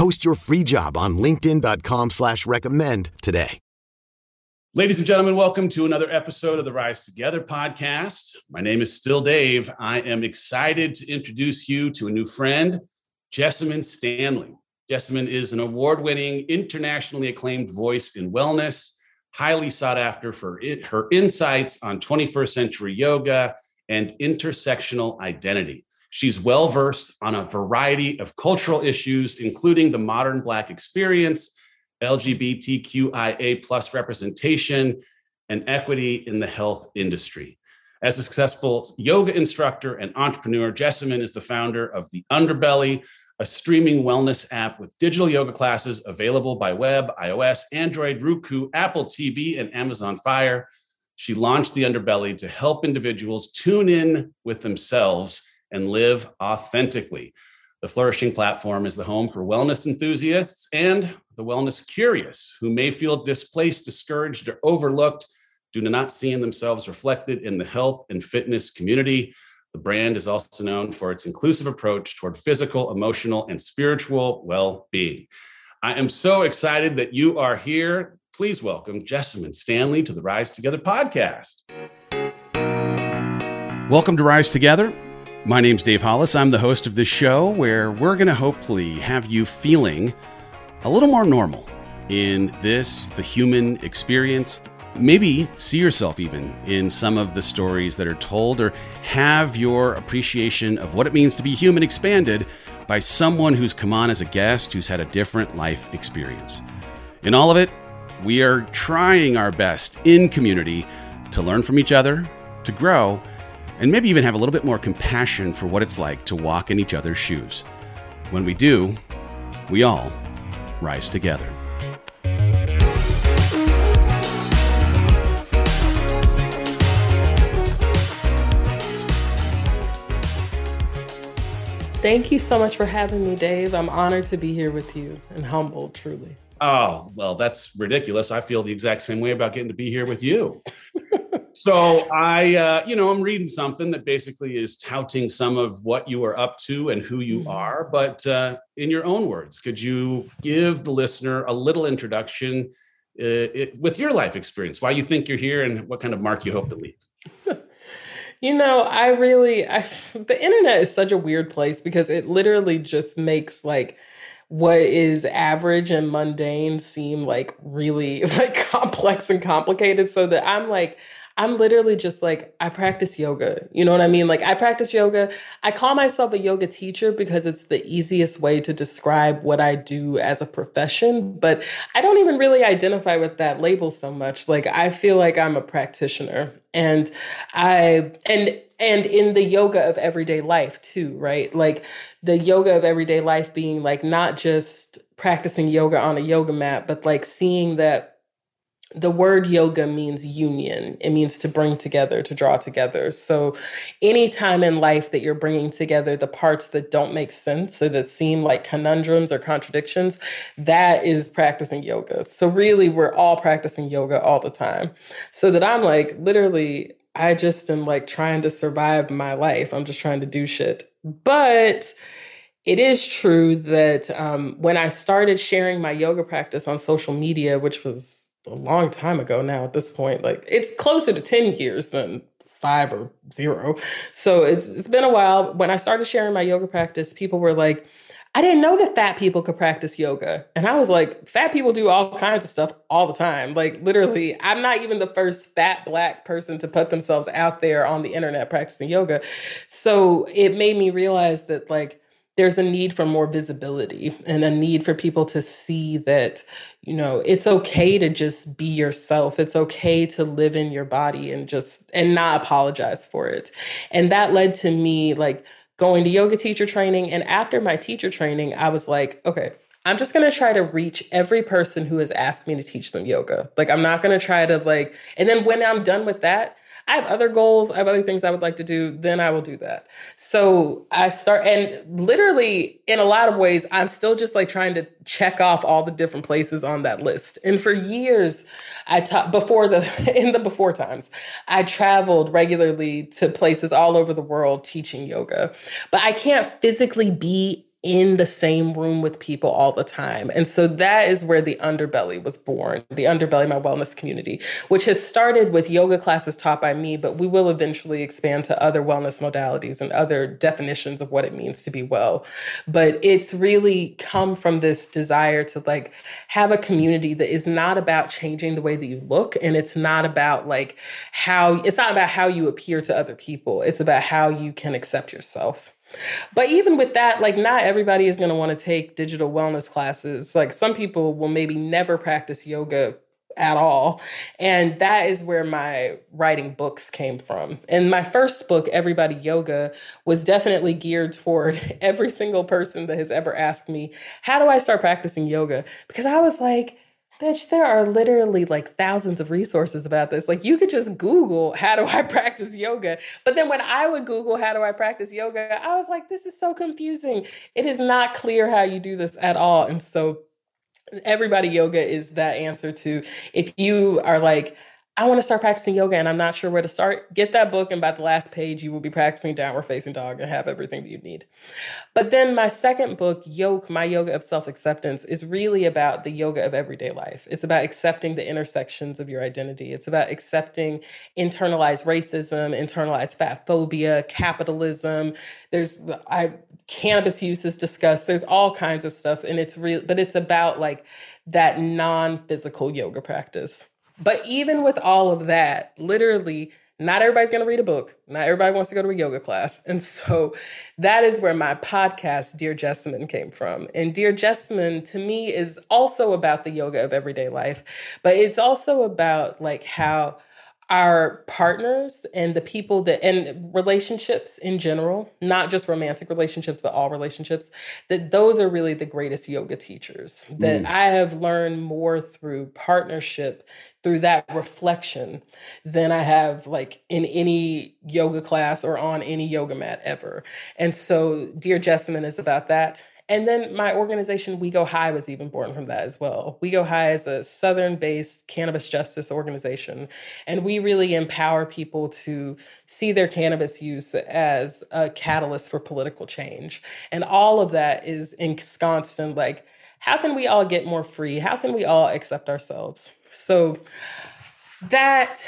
Post your free job on LinkedIn.com slash recommend today. Ladies and gentlemen, welcome to another episode of the Rise Together podcast. My name is still Dave. I am excited to introduce you to a new friend, Jessamyn Stanley. Jessamyn is an award-winning, internationally acclaimed voice in wellness highly sought after for it, her insights on 21st century yoga and intersectional identity. She's well versed on a variety of cultural issues, including the modern Black experience, LGBTQIA plus representation, and equity in the health industry. As a successful yoga instructor and entrepreneur, Jessamyn is the founder of The Underbelly, a streaming wellness app with digital yoga classes available by web, iOS, Android, Roku, Apple TV, and Amazon Fire. She launched The Underbelly to help individuals tune in with themselves and live authentically. The flourishing platform is the home for wellness enthusiasts and the wellness curious who may feel displaced, discouraged, or overlooked due to not seeing themselves reflected in the health and fitness community. The brand is also known for its inclusive approach toward physical, emotional, and spiritual well being. I am so excited that you are here. Please welcome Jessamyn Stanley to the Rise Together podcast. Welcome to Rise Together. My name's Dave Hollis. I'm the host of this show where we're going to hopefully have you feeling a little more normal in this, the human experience, maybe see yourself even in some of the stories that are told or have your appreciation of what it means to be human expanded by someone who's come on as a guest who's had a different life experience. In all of it, we are trying our best in community to learn from each other, to grow, and maybe even have a little bit more compassion for what it's like to walk in each other's shoes. When we do, we all rise together. Thank you so much for having me, Dave. I'm honored to be here with you and humbled, truly. Oh, well, that's ridiculous. I feel the exact same way about getting to be here with you. so I, uh, you know, I'm reading something that basically is touting some of what you are up to and who you mm-hmm. are. But uh, in your own words, could you give the listener a little introduction uh, it, with your life experience, why you think you're here, and what kind of mark you hope to leave? You know, I really, I, the internet is such a weird place because it literally just makes like what is average and mundane seem like really like complex and complicated. So that I'm like, I'm literally just like, I practice yoga. You know what I mean? Like, I practice yoga. I call myself a yoga teacher because it's the easiest way to describe what I do as a profession. But I don't even really identify with that label so much. Like, I feel like I'm a practitioner. And I, and, and in the yoga of everyday life too, right? Like the yoga of everyday life being like not just practicing yoga on a yoga mat, but like seeing that the word yoga means union. It means to bring together, to draw together. So, any time in life that you're bringing together the parts that don't make sense or that seem like conundrums or contradictions, that is practicing yoga. So, really, we're all practicing yoga all the time. So that I'm like, literally, I just am like trying to survive my life. I'm just trying to do shit. But it is true that um, when I started sharing my yoga practice on social media, which was a long time ago now at this point. Like it's closer to 10 years than five or zero. So it's it's been a while. When I started sharing my yoga practice, people were like, I didn't know that fat people could practice yoga. And I was like, fat people do all kinds of stuff all the time. Like, literally, I'm not even the first fat black person to put themselves out there on the internet practicing yoga. So it made me realize that, like, there's a need for more visibility and a need for people to see that you know it's okay to just be yourself it's okay to live in your body and just and not apologize for it and that led to me like going to yoga teacher training. And after my teacher training, I was like, okay, I'm just going to try to reach every person who has asked me to teach them yoga. Like, I'm not going to try to, like, and then when I'm done with that, I have other goals, I have other things I would like to do, then I will do that. So I start, and literally, in a lot of ways, I'm still just like trying to check off all the different places on that list. And for years, I taught before the, in the before times, I traveled regularly to places all over the world teaching yoga. But I can't physically be in the same room with people all the time. And so that is where the underbelly was born, the underbelly, my wellness community, which has started with yoga classes taught by me, but we will eventually expand to other wellness modalities and other definitions of what it means to be well. But it's really come from this desire to like have a community that is not about changing the way that you look and it's not about like how it's not about how you appear to other people. It's about how you can accept yourself. But even with that, like not everybody is going to want to take digital wellness classes. Like some people will maybe never practice yoga at all. And that is where my writing books came from. And my first book, Everybody Yoga, was definitely geared toward every single person that has ever asked me, How do I start practicing yoga? Because I was like, Bitch, there are literally like thousands of resources about this. Like you could just Google how do I practice yoga. But then when I would Google how do I practice yoga, I was like, this is so confusing. It is not clear how you do this at all. And so everybody yoga is that answer to if you are like, I want to start practicing yoga and I'm not sure where to start, get that book. And by the last page, you will be practicing downward facing dog and have everything that you need. But then my second book, Yoke, My Yoga of Self Acceptance, is really about the yoga of everyday life. It's about accepting the intersections of your identity. It's about accepting internalized racism, internalized fat phobia, capitalism. There's, I, cannabis use is discussed. There's all kinds of stuff. And it's real, but it's about like that non physical yoga practice. But even with all of that, literally, not everybody's going to read a book. Not everybody wants to go to a yoga class. And so that is where my podcast, Dear Jessamyn, came from. And Dear Jessamyn, to me, is also about the yoga of everyday life, but it's also about like how our partners and the people that and relationships in general not just romantic relationships but all relationships that those are really the greatest yoga teachers that mm. i have learned more through partnership through that reflection than i have like in any yoga class or on any yoga mat ever and so dear jessamyn is about that and then my organization, We Go High, was even born from that as well. We Go High is a Southern based cannabis justice organization. And we really empower people to see their cannabis use as a catalyst for political change. And all of that is ensconced in like, how can we all get more free? How can we all accept ourselves? So that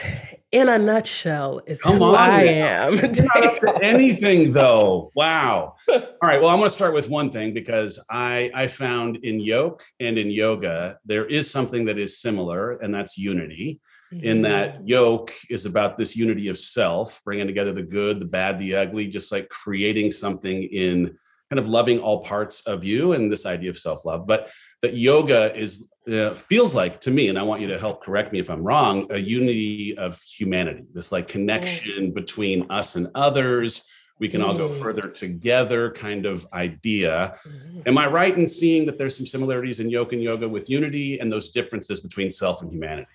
in a nutshell is Come who I am. Not up to anything though. Wow. All right. Well, I'm going to start with one thing because I I found in yoke and in yoga there is something that is similar, and that's unity. Mm-hmm. In that yoke is about this unity of self, bringing together the good, the bad, the ugly, just like creating something in kind of loving all parts of you and this idea of self-love but that yoga is uh, feels like to me and i want you to help correct me if i'm wrong a unity of humanity this like connection mm. between us and others we can all go mm. further together kind of idea mm. am i right in seeing that there's some similarities in yoga and yoga with unity and those differences between self and humanity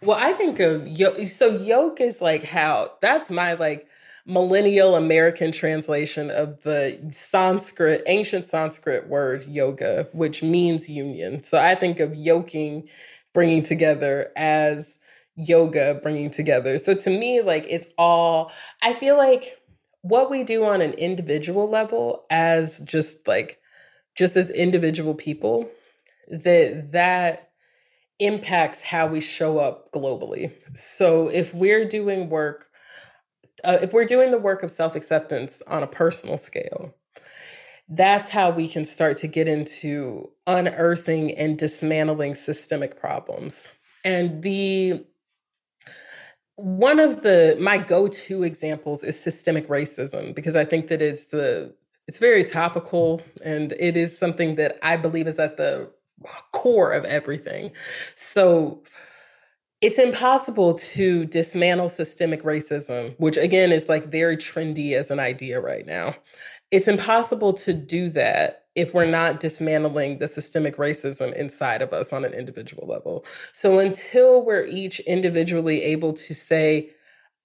well i think of yoga so yoga is like how that's my like millennial American translation of the Sanskrit, ancient Sanskrit word yoga, which means union. So I think of yoking, bringing together as yoga, bringing together. So to me, like it's all, I feel like what we do on an individual level as just like, just as individual people, that that impacts how we show up globally. So if we're doing work uh, if we're doing the work of self acceptance on a personal scale, that's how we can start to get into unearthing and dismantling systemic problems. And the one of the my go-to examples is systemic racism because I think that it's the it's very topical and it is something that I believe is at the core of everything. So it's impossible to dismantle systemic racism, which again is like very trendy as an idea right now. It's impossible to do that if we're not dismantling the systemic racism inside of us on an individual level. So until we're each individually able to say,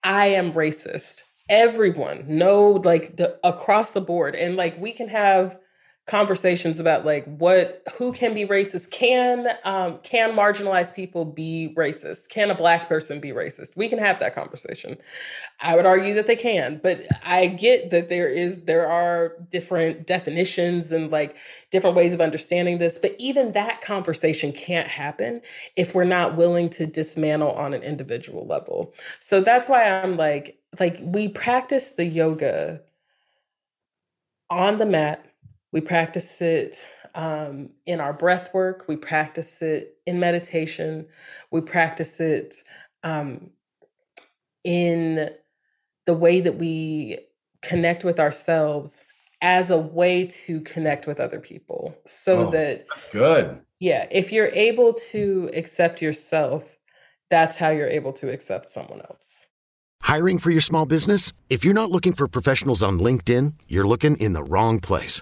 I am racist, everyone know like the, across the board, and like we can have conversations about like what who can be racist? Can um, can marginalized people be racist? Can a black person be racist? We can have that conversation. I would argue that they can but i get that there is there are different definitions and like different ways of understanding this but even that conversation can't happen if we're not willing to dismantle on an individual level. So that's why i'm like like we practice the yoga on the mat we practice it um, in our breath work. We practice it in meditation. We practice it um, in the way that we connect with ourselves as a way to connect with other people. So Oh, that, That's good. yeah, if you're able to accept yourself, that's how you're able to accept someone else. Hiring for your small business? If you're not looking for professionals on LinkedIn, you're looking in the wrong place.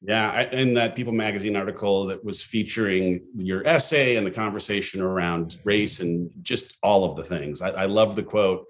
Yeah, I, in that People Magazine article that was featuring your essay and the conversation around race and just all of the things. I, I love the quote.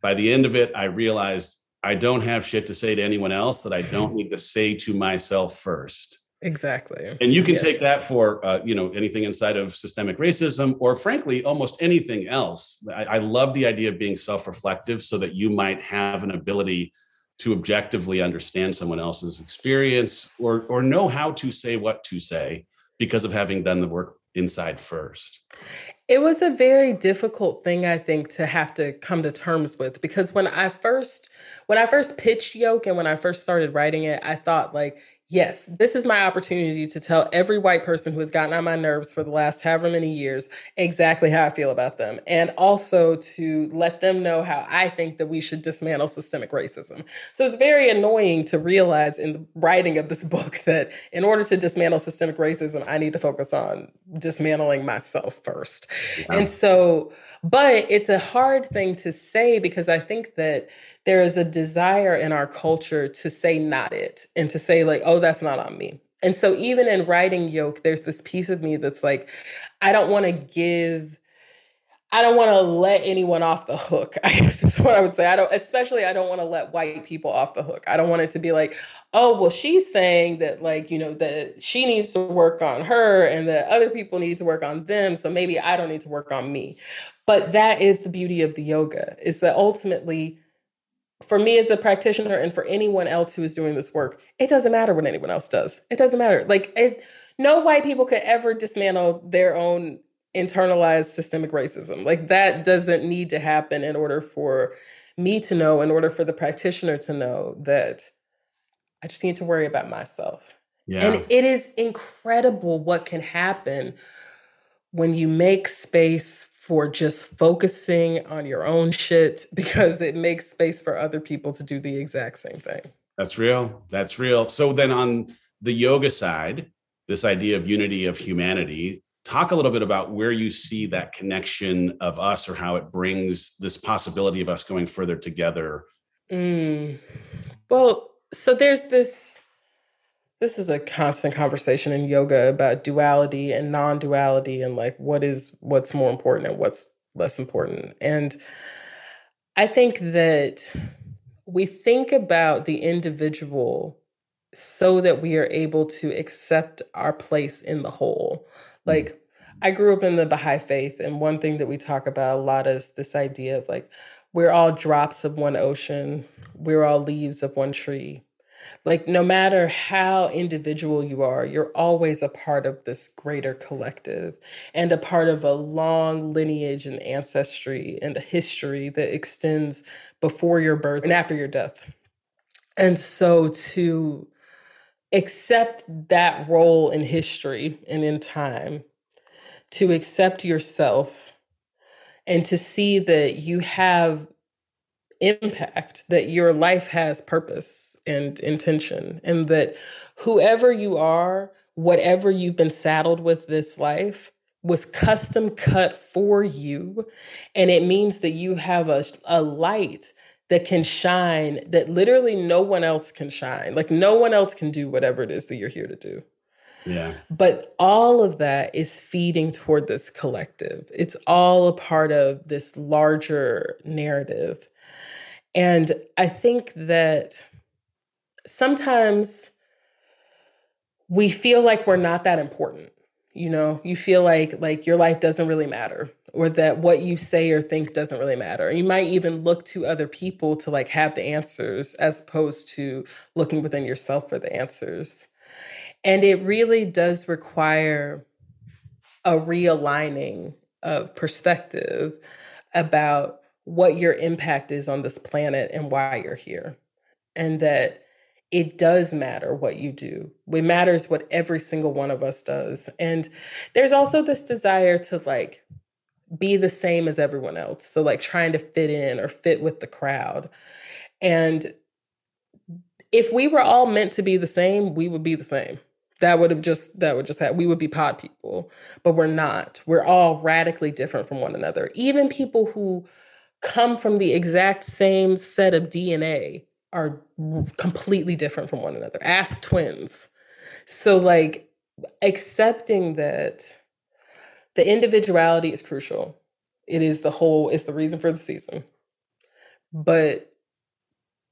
By the end of it, I realized I don't have shit to say to anyone else that I don't need to say to myself first. Exactly. And you can Yes. take that for uh, you know anything inside of systemic racism, or frankly, almost anything else. I, I love the idea of being self-reflective, so that you might have an ability to objectively understand someone else's experience, or or know how to say what to say because of having done the work inside first. It was a very difficult thing, I think, to have to come to terms with because when I first when I first pitched Yoke and when I first started writing it, I thought like, yes, this is my opportunity to tell every white person who has gotten on my nerves for the last however many years exactly how I feel about them. And also to let them know how I think that we should dismantle systemic racism. So it's very annoying to realize in the writing of this book that in order to dismantle systemic racism, I need to focus on dismantling myself first. And so, but it's a hard thing to say because I think that there is a desire in our culture to say not it and to say, like, oh, oh, that's not on me. And so, even in writing Yoke, there's this piece of me that's like, I don't want to give. I don't want to let anyone off the hook. I guess is what I would say. I don't, especially I don't want to let white people off the hook. I don't want it to be like, oh, well, she's saying that like, you know, that she needs to work on her and that other people need to work on them. So maybe I don't need to work on me. But that is the beauty of the yoga, is that ultimately, for me as a practitioner and for anyone else who is doing this work, it doesn't matter what anyone else does. It doesn't matter. Like it, no white people could ever dismantle their own internalized systemic racism. Like that doesn't need to happen in order for me to know, in order for the practitioner to know that I just need to worry about myself. Yeah, And it is incredible what can happen when you make space for just focusing on your own shit because it makes space for other people to do the exact same thing. That's real. That's real. So then on the yoga side, this idea of unity of humanity, talk a little bit about where you see that connection of us or how it brings this possibility of us going further together. Mm. Well, so there's this this is a constant conversation in yoga about duality and non-duality and like what is what's more important and what's less important. And I think that we think about the individual so that we are able to accept our place in the whole. Hmm. Like I grew up in the Baha'i faith, and one thing that we talk about a lot is this idea of like, we're all drops of one ocean, we're all leaves of one tree. Like, no matter how individual you are, you're always a part of this greater collective and a part of a long lineage and ancestry and a history that extends before your birth and after your death. And so to accept that role in history and in time, to accept yourself and to see that you have impact, that your life has purpose and intention, and that whoever you are, whatever you've been saddled with this life, was custom cut for you. And it means that you have a, a light that can shine that literally no one else can shine. Like no one else can do whatever it is that you're here to do. Yeah. But all of that is feeding toward this collective. It's all a part of this larger narrative. And I think that sometimes we feel like we're not that important. You know, you feel like like your life doesn't really matter or that what you say or think doesn't really matter. You might even look to other people to like have the answers as opposed to looking within yourself for the answers. And it really does require a realigning of perspective about what your impact is on this planet and why you're here. And that it does matter what you do. It matters what every single one of us does. And there's also this desire to like be the same as everyone else. So, like trying to fit in or fit with the crowd. And if we were all meant to be the same, we would be the same. That would have just, that would just have, we would be pod people, but we're not. We're all radically different from one another. Even people who come from the exact same set of DNA are completely different from one another. Ask twins. So, like, accepting that the individuality is crucial. It is the whole, it's the reason for the season. But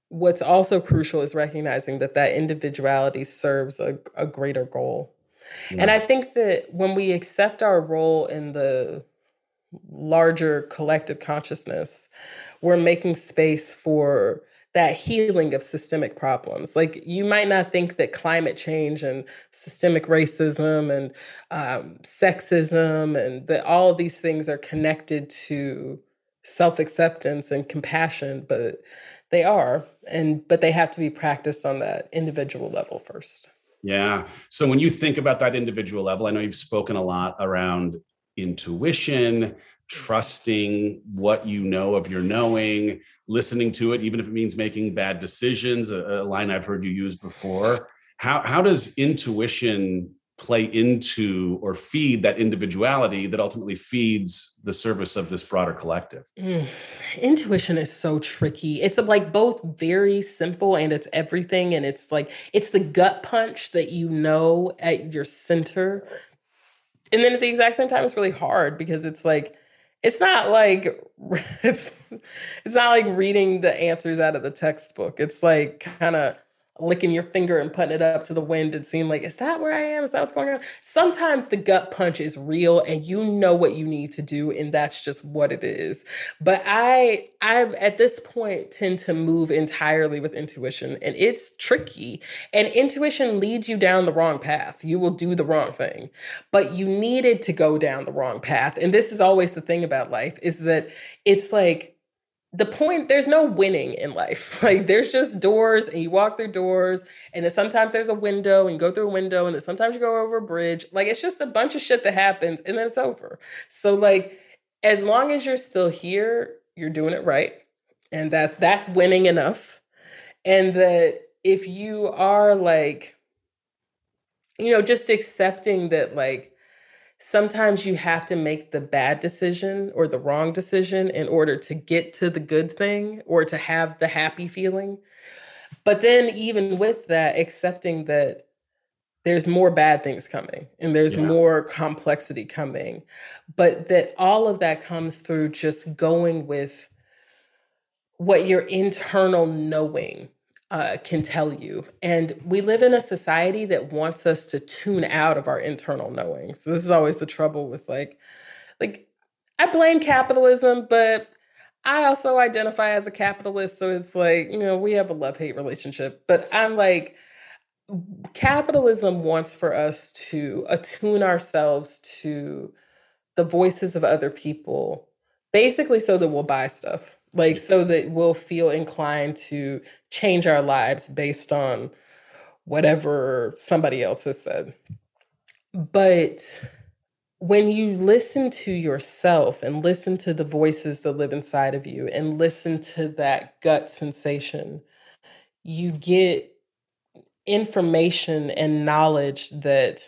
what's also crucial is recognizing that that individuality serves a, a greater goal. Yeah. And I think that when we accept our role in the larger collective consciousness, we're making space for that healing of systemic problems. Like you might not think that climate change and systemic racism and um, sexism and that all of these things are connected to self acceptance and compassion, but they are, and but they have to be practiced on that individual level first. Yeah. So when you think about that individual level, I know you've spoken a lot around intuition, trusting what you know of your knowing, listening to it, even if it means making bad decisions, a, a, line I've heard you use before. How, how does intuition play into or feed that individuality that ultimately feeds the service of this broader collective? Mm. Intuition is so tricky. It's like both very simple and it's everything. And it's like, it's the gut punch that you know at your center. And then at the exact same time, it's really hard because it's like, it's not like it's it's not like reading the answers out of the textbook. It's like kind of licking your finger and putting it up to the wind and seeing like, is that where I am? Is that what's going on? Sometimes the gut punch is real and you know what you need to do, and that's just what it is. But I I at this point tend to move entirely with intuition, and it's tricky. And intuition leads you down the wrong path. You will do the wrong thing. But you needed to go down the wrong path. And this is always the thing about life, is that it's like the point there's no winning in life like there's just doors and you walk through doors and then sometimes there's a window and you go through a window and then sometimes you go over a bridge. Like it's just a bunch of shit that happens and then it's over. So like as long as you're still here you're doing it right and that that's winning enough and that if you are like you know just accepting that like sometimes you have to make the bad decision or the wrong decision in order to get to the good thing or to have the happy feeling. But then, even with that, accepting that there's more bad things coming and there's yeah. more complexity coming, but that all of that comes through just going with what your internal knowing uh, can tell you. And we live in a society that wants us to tune out of our internal knowing. So this is always the trouble with like, like I blame capitalism, but I also identify as a capitalist. So it's like, you know, we have a love hate relationship. But I'm like, capitalism wants for us to attune ourselves to the voices of other people, basically, so that we'll buy stuff, like, so that we'll feel inclined to change our lives based on whatever somebody else has said. But when you listen to yourself and listen to the voices that live inside of you and listen to that gut sensation, you get information and knowledge that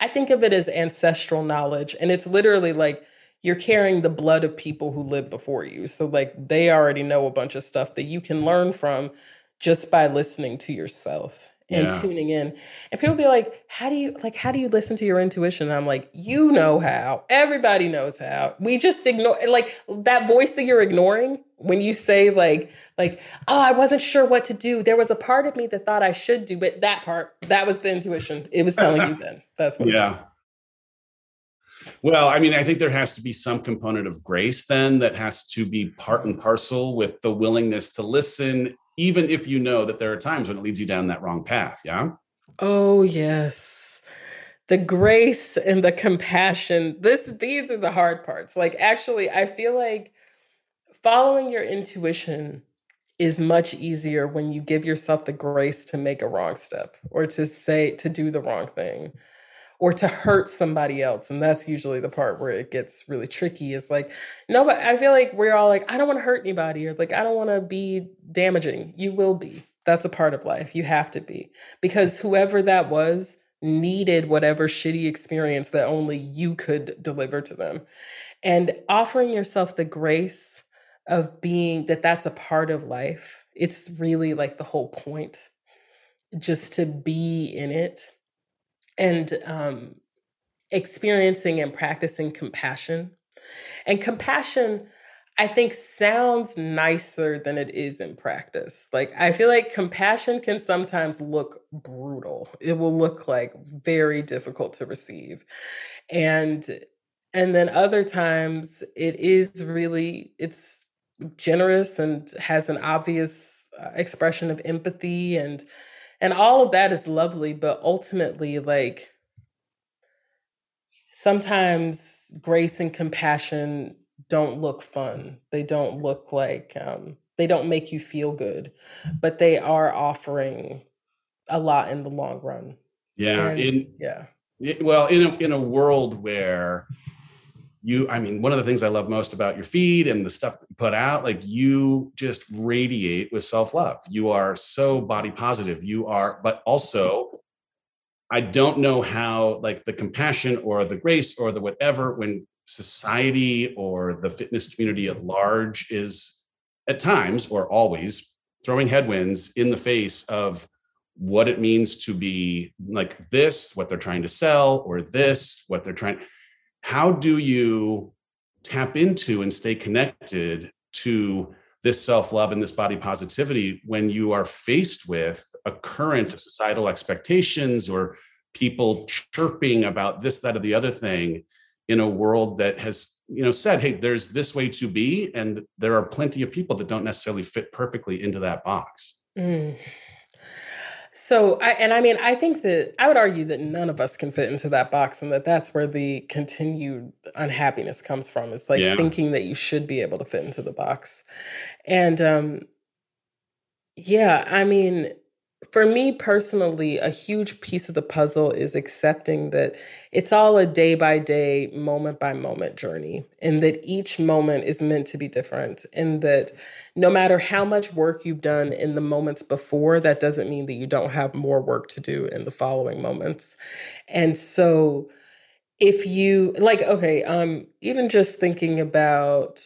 I think of it as ancestral knowledge. And it's literally like you're carrying the blood of people who lived before you. So, like, they already know a bunch of stuff that you can learn from just by listening to yourself and yeah. tuning in. And people be like, "How do you like how do you listen to your intuition?" And I'm like, "You know how. Everybody knows how. We just ignore like that voice that you're ignoring when you say like like, "Oh, I wasn't sure what to do. There was a part of me that thought I should do, but that part, that was the intuition. It was telling you then. That's what yeah. Well, I mean, I think there has to be some component of grace then that has to be part and parcel with the willingness to listen even if you know that there are times when it leads you down that wrong path. Yeah. Oh, yes. The grace and the compassion. This these are the hard parts. Like actually, I feel like following your intuition is much easier when you give yourself the grace to make a wrong step or to say to do the wrong thing or to hurt somebody else. And that's usually the part where it gets really tricky is like, no, but I feel like we're all like, I don't want to hurt anybody or like, I don't want to be damaging. You will be. That's a part of life. You have to be. Because whoever that was needed whatever shitty experience that only you could deliver to them. And offering yourself the grace of being that that's a part of life. It's really like the whole point just to be in it and um, experiencing and practicing compassion. And compassion, I think, sounds nicer than it is in practice. Like, I feel like compassion can sometimes look brutal, it will look like very difficult to receive. And and then other times it is really it's generous and has an obvious uh, expression of empathy and and all of that is lovely but ultimately like sometimes grace and compassion don't look fun. They don't look like um, they don't make you feel good but they are offering a lot in the long run. Yeah and, in, yeah. well in a, in a world where you i mean one of the things i love most about your feed and the stuff that you put out like you just radiate with self-love. You are so body positive. You are but also i don't know how like the compassion or the grace or the whatever when society or the fitness community at large is at times or always throwing headwinds in the face of what it means to be like this what they're trying to sell or this what they're trying how do you tap into and stay connected to this self-love and this body positivity when you are faced with a current of societal expectations or people chirping about this that or the other thing in a world that has you know said hey there's this way to be and there are plenty of people that don't necessarily fit perfectly into that box mm. So, I, and I mean, I think that I would argue that none of us can fit into that box and that that's where the continued unhappiness comes from. It's like yeah. thinking that you should be able to fit into the box. And um, yeah, I mean, for me personally, a huge piece of the puzzle is accepting that it's all a day by day, moment by moment journey, and that each moment is meant to be different. And that no matter how much work you've done in the moments before, that doesn't mean that you don't have more work to do in the following moments. And so, if you like, okay, um, even just thinking about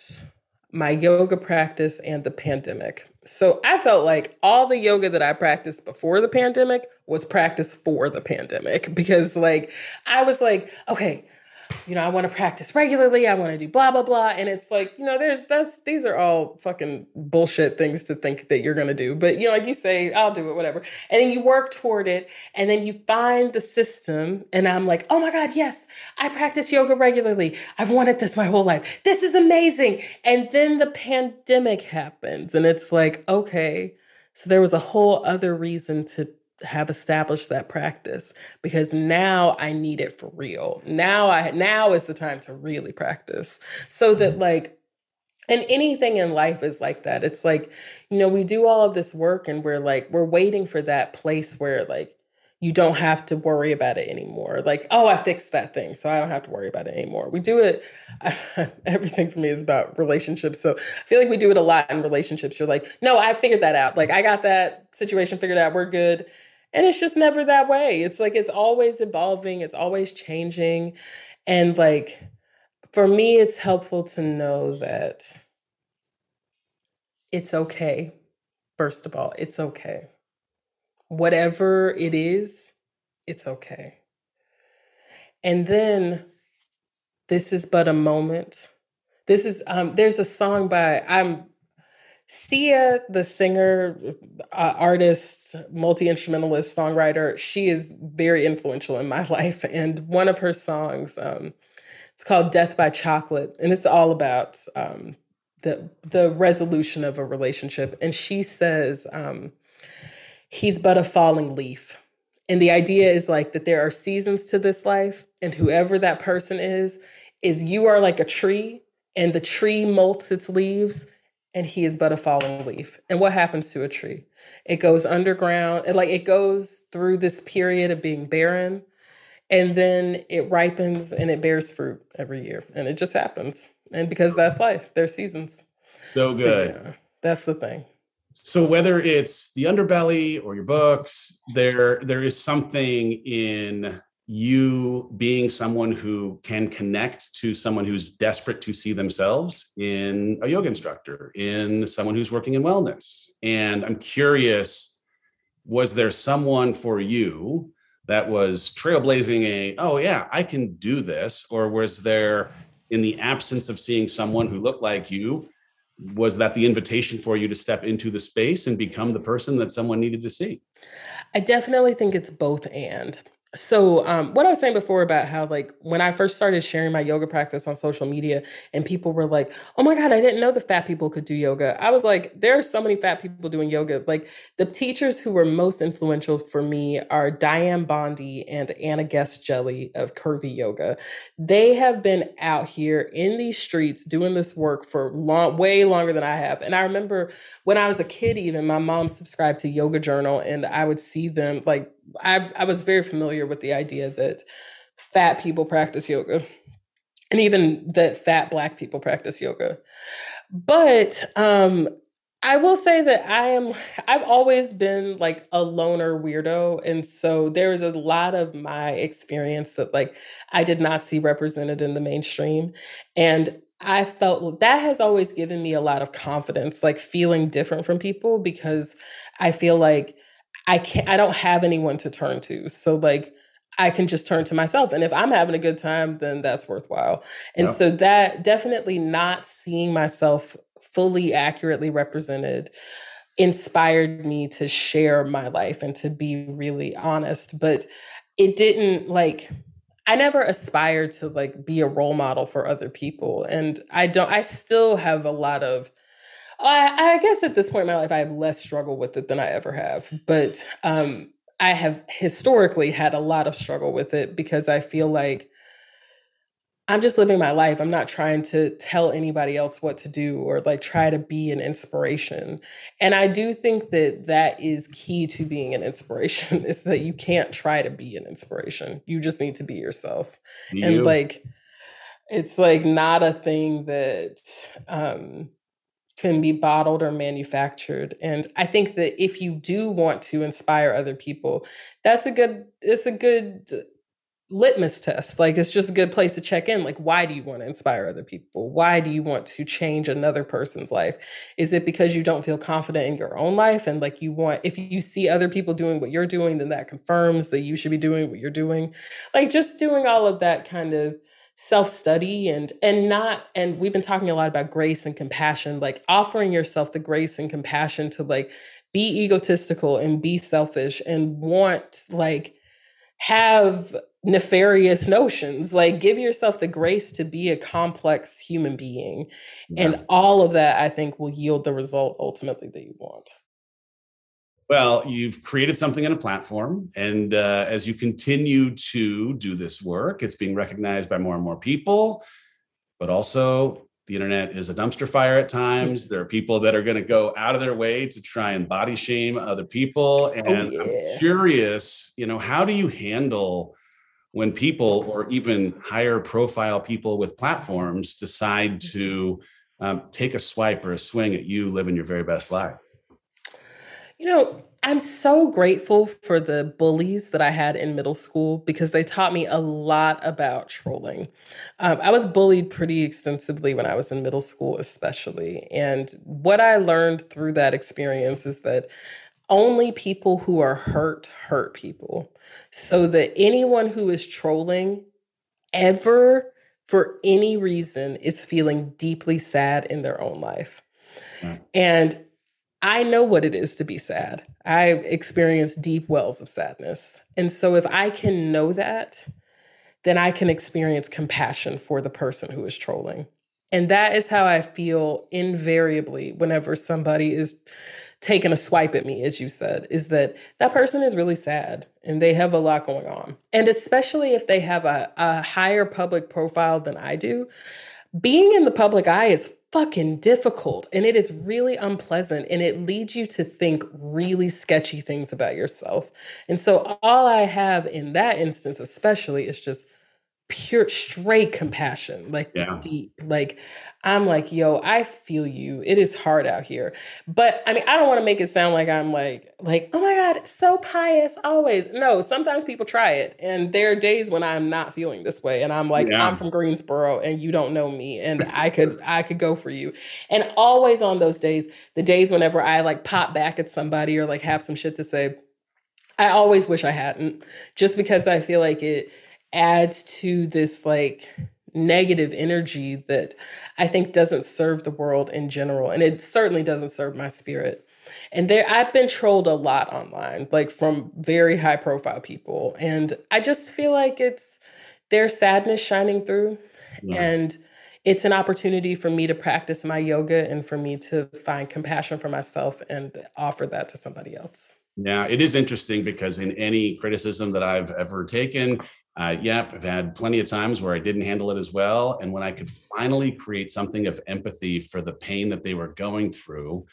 my yoga practice and the pandemic. So I felt like all the yoga that I practiced before the pandemic was practiced for the pandemic because like I was like, okay, you know, I want to practice regularly. I want to do blah blah blah. And it's like, you know, there's that's these are all fucking bullshit things to think that you're gonna do. But you know, like you say, I'll do it, whatever. And then you work toward it, and then you find the system. And I'm like, oh my god, yes, I practice yoga regularly. I've wanted this my whole life. This is amazing. And then the pandemic happens, and it's like, okay, so there was a whole other reason to have established that practice because now I need it for real. Now I now is the time to really practice. So that mm-hmm. like and anything in life is like that. It's like, you know, we do all of this work and we're like we're waiting for that place where like you don't have to worry about it anymore. Like, oh, I fixed that thing, so I don't have to worry about it anymore. We do it, everything for me is about relationships. So I feel like we do it a lot in relationships. You're like, no, I figured that out. Like, I got that situation figured out. We're good. And it's just never that way. It's like it's always evolving, it's always changing. And like for me, it's helpful to know that it's okay. First of all, it's okay. Whatever it is, it's okay. And then this is but a moment. This is um there's a song by I'm Sia, the singer, uh, artist, multi instrumentalist, songwriter, she is very influential in my life. And one of her songs, um, it's called "Death by Chocolate," and it's all about um, the the resolution of a relationship. And she says, um, "He's but a falling leaf." And the idea is like that there are seasons to this life, and whoever that person is, is you are like a tree, and the tree molts its leaves and he is but a falling leaf. And what happens to a tree? It goes underground, it, like it goes through this period of being barren, and then it ripens and it bears fruit every year. And it just happens. And because that's life, there's seasons. So good. So, yeah, that's the thing. So whether it's the underbelly or your books, there there is something in you being someone who can connect to someone who's desperate to see themselves in a yoga instructor, in someone who's working in wellness. And I'm curious, was there someone for you that was trailblazing a, oh, yeah, I can do this? Or was there, in the absence of seeing someone who looked like you, was that the invitation for you to step into the space and become the person that someone needed to see? I definitely think it's both and so um, what i was saying before about how like when i first started sharing my yoga practice on social media and people were like oh my god i didn't know the fat people could do yoga. I was like there are so many fat people doing yoga. Like the teachers who were most influential for me are dianne bondy and anna guest-jelley of curvy yoga. They have been out here in these streets doing this work for long way longer than i have. And i remember when i was a kid even my mom subscribed to yoga journal and i would see them like I, I was very familiar with the idea that fat people practice yoga and even that fat black people practice yoga. But um, I will say that I am, I've always been like a loner weirdo. And so there is a lot of my experience that like I did not see represented in the mainstream. And I felt that has always given me a lot of confidence, like feeling different from people because I feel like I can't I don't have anyone to turn to. So like I can just turn to myself. And if I'm having a good time, then that's worthwhile. And yeah. so that definitely not seeing myself fully accurately represented inspired me to share my life and to be really honest. But it didn't like I never aspired to like be a role model for other people. And I don't I still have a lot of I, I guess at this point in my life, I have less struggle with it than I ever have. But um, I have historically had a lot of struggle with it because I feel like I'm just living my life. I'm not trying to tell anybody else what to do or like try to be an inspiration. And I do think that that is key to being an inspiration is that you can't try to be an inspiration. You just need to be yourself. You. And like it's like not a thing that um can be bottled or manufactured. And I think that if you do want to inspire other people, that's a good it's a good litmus test. Like it's just a good place to check in. Like, why do you want to inspire other people? Why do you want to change another person's life? Is it because you don't feel confident in your own life? And like you want, if you see other people doing what you're doing, then that confirms that you should be doing what you're doing. Like just doing all of that kind of self-study and and not and we've been talking a lot about grace and compassion like offering yourself the grace and compassion to like be egotistical and be selfish and want like have nefarious notions. Like give yourself the grace to be a complex human being. Yeah. and all of that i think will yield the result ultimately that you want well, you've created something in a platform. And uh, as you continue to do this work, it's being recognized by more and more people. But also, the internet is a dumpster fire at times. There are people that are going to go out of their way to try and body shame other people. Oh, and oh, yeah. I'm curious, you know, how do you handle when people or even higher profile people with platforms decide to um, take a swipe or a swing at you living your very best life? You know, I'm so grateful for the bullies that I had in middle school because they taught me a lot about trolling. Um, I was bullied pretty extensively when I was in middle school, especially. And what I learned through that experience is that only people who are hurt hurt people. So that anyone who is trolling ever, for any reason, is feeling deeply sad in their own life. And I know what it is to be sad. I've experienced deep wells of sadness. And so if I can know that, then I can experience compassion for the person who is trolling. And that is how I feel invariably whenever somebody is taking a swipe at me, as you said, is that that person is really sad and they have a lot going on. And especially if they have a, a higher public profile than I do, being in the public eye is fucking difficult and it is really unpleasant and it leads you to think really sketchy things about yourself. And so, all I have in that instance, especially, is just pure straight compassion like yeah. deep like i'm like yo i feel you it is hard out here but i mean i don't want to make it sound like i'm like like oh my god so pious always no sometimes people try it and there are days when i'm not feeling this way and i'm like yeah. i'm from greensboro and you don't know me and i could i could go for you and always on those days the days whenever i like pop back at somebody or like have some shit to say i always wish i hadn't just because i feel like it adds to this like negative energy that I think doesn't serve the world in general. And it certainly doesn't serve my spirit. And there I've been trolled a lot online, like from very high profile people. And I just feel like it's their sadness shining through. And it's an opportunity for me to practice my yoga and for me to find compassion for myself and offer that to somebody else. Yeah, it is interesting because in any criticism that I've ever taken, uh, yep, I've had plenty of times where I didn't handle it as well. And when I could finally create something of empathy for the pain that they were going through,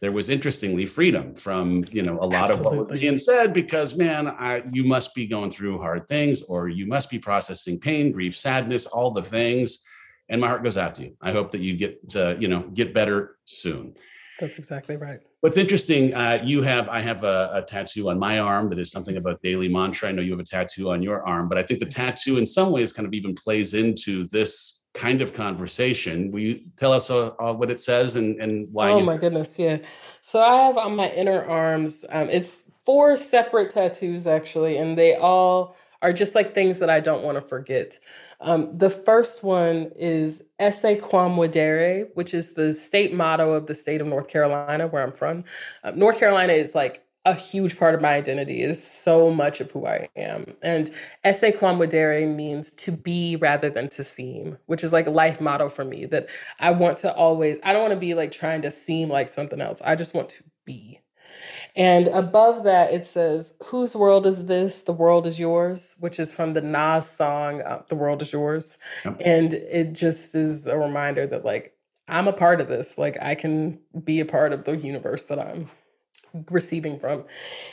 there was interestingly freedom from you know a lot Absolutely. of what was being said because man I, you must be going through hard things or you must be processing pain grief sadness all the things and my heart goes out to you i hope that you get to you know get better soon that's exactly right. What's interesting, uh, you have, I have a, a, tattoo on my arm that is something about daily mantra. I know you have a tattoo on your arm, but I think the tattoo in some ways kind of even plays into this kind of conversation. Will you tell us uh, uh, what it says and, and why? Oh you- my goodness. Yeah. So I have on my inner arms, um, it's four separate tattoos actually, and they all are just like things that I don't want to forget. Um, the first one is Esse Quam Videri, which is the state motto of the state of North Carolina, where I'm from. Uh, North Carolina is like a huge part of my identity is so much of who I am. And esse quam videri means to be rather than to seem, which is like a life motto for me that I want to always, I don't want to be like trying to seem like something else. I just want to be. And above that, it says, Whose world is this? The world is yours, which is from the Nas song, uh, The World is Yours. Yep. And it just is a reminder that, like, I'm a part of this. Like, I can be a part of the universe that I'm receiving from.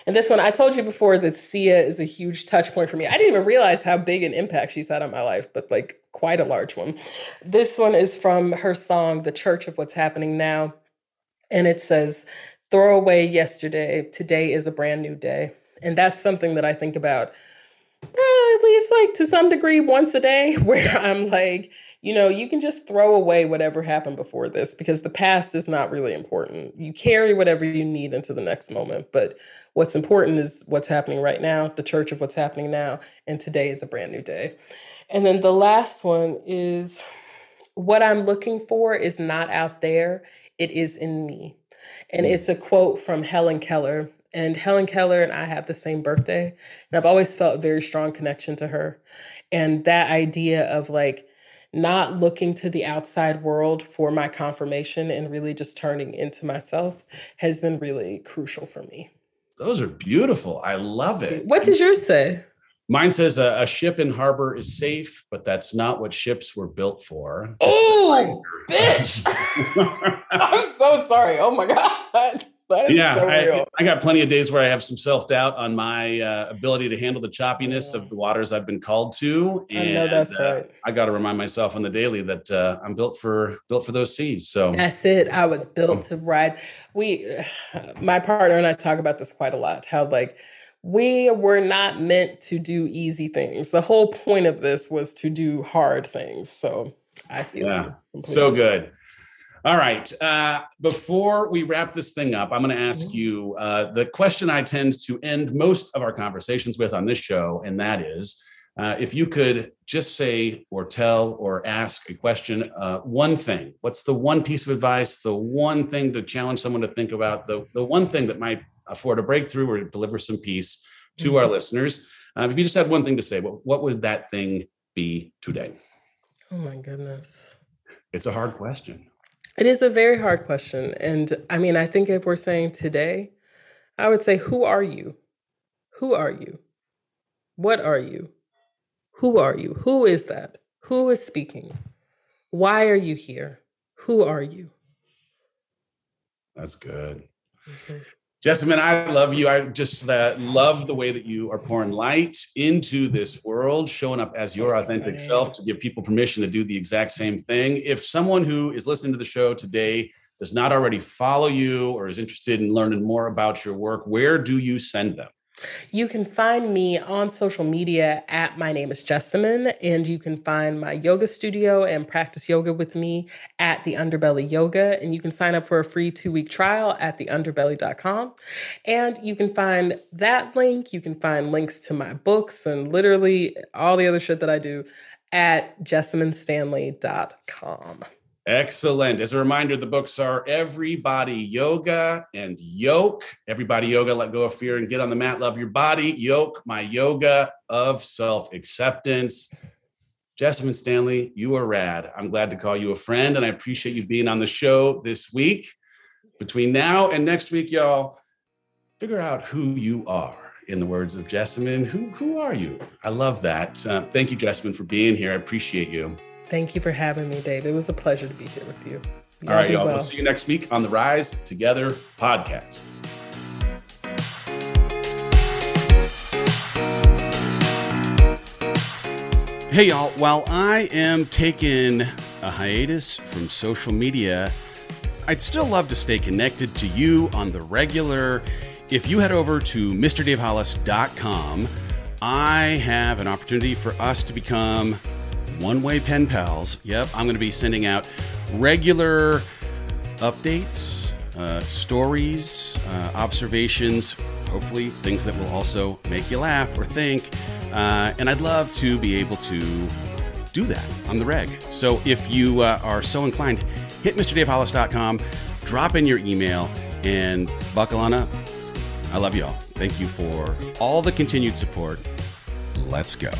And this one, I told you before that Sia is a huge touch point for me. I didn't even realize how big an impact she's had on my life, but like quite a large one. This one is from her song, The Church of What's Happening Now. And it says, throw away yesterday. Today is a brand new day. And that's something that I think about eh, at least like to some degree once a day where I'm like, you know, you can just throw away whatever happened before this because the past is not really important. You carry whatever you need into the next moment, but what's important is what's happening right now, the church of what's happening now, and today is a brand new day. And then the last one is what I'm looking for is not out there, it is in me. And mm. it's a quote from Helen Keller. And Helen Keller and I have the same birthday. And I've always felt a very strong connection to her. And that idea of like not looking to the outside world for my confirmation and really just turning into myself has been really crucial for me. Those are beautiful. I love it. What does yours say? Mine says a, a, ship in harbor is safe, but that's not what ships were built for. Oh, bitch! I'm so sorry. Oh my god. yeah, so I, I, got plenty of days where I have some self doubt on my uh, ability to handle the choppiness yeah. of the waters I've been called to. And, I know that's uh, right. I got to remind myself on the daily that uh, I'm built for built for those seas. So that's it. I was built to ride. We, my partner and I talk about this quite a lot. How like we were not meant to do easy things. The whole point of this was to do hard things. So I feel yeah, so good. All right. Uh, before we wrap this thing up, I'm going to ask mm-hmm. you uh, the question I tend to end most of our conversations with on this show, and that is uh, if you could just say or tell or ask a question, uh, one thing, what's the one piece of advice, the one thing to challenge someone to think about, the, the one thing that might afford a breakthrough or deliver some peace to mm-hmm. our listeners. Um, if you just had one thing to say, what, what would that thing be today? Oh my goodness. It's a hard question. It is a very hard question. And I mean, I think if we're saying today, I would say, who are you? Who are you? What are you? Who are you? Who is that? Who is speaking? Why are you here? Who are you? That's good. Mm-hmm. Jessamyn, I love you. I just uh, love the way that you are pouring light into this world, showing up as your authentic self to give people permission to do the exact same thing. If someone who is listening to the show today does not already follow you or is interested in learning more about your work, where do you send them? You can find me on social media at my name is Jessamyn, and you can find my yoga studio and practice yoga with me at the Underbelly Yoga. And you can sign up for a free two week trial at theunderbelly.com. And you can find that link. You can find links to my books and literally all the other shit that I do at jessamynstanley.com. Excellent. As a reminder, the books are Everybody Yoga and Yoke. Everybody Yoga, Let Go of Fear and Get on the Mat, Love Your Body. Yoke, My Yoga of Self Acceptance. Jessamyn Stanley, you are rad. I'm glad to call you a friend and I appreciate you being on the show this week. Between now and next week, y'all, figure out who you are. In the words of Jessamyn, who, who are you? I love that. Uh, thank you, Jessamyn, for being here. I appreciate you. Thank you for having me, Dave. It was a pleasure to be here with you. Y'all All right, y'all. Well. We'll see you next week on the Rise Together podcast. Hey, y'all. While I am taking a hiatus from social media, I'd still love to stay connected to you on the regular. If you head over to MrDaveHollis.com, I have an opportunity for us to become one Way Pen Pals. Yep, I'm going to be sending out regular updates, uh, stories, uh, observations, hopefully things that will also make you laugh or think. Uh, and I'd love to be able to do that on the reg. So if you uh, are so inclined, hit MrDaveHollis.com, drop in your email, and buckle on up. I love you all. Thank you for all the continued support. Let's go.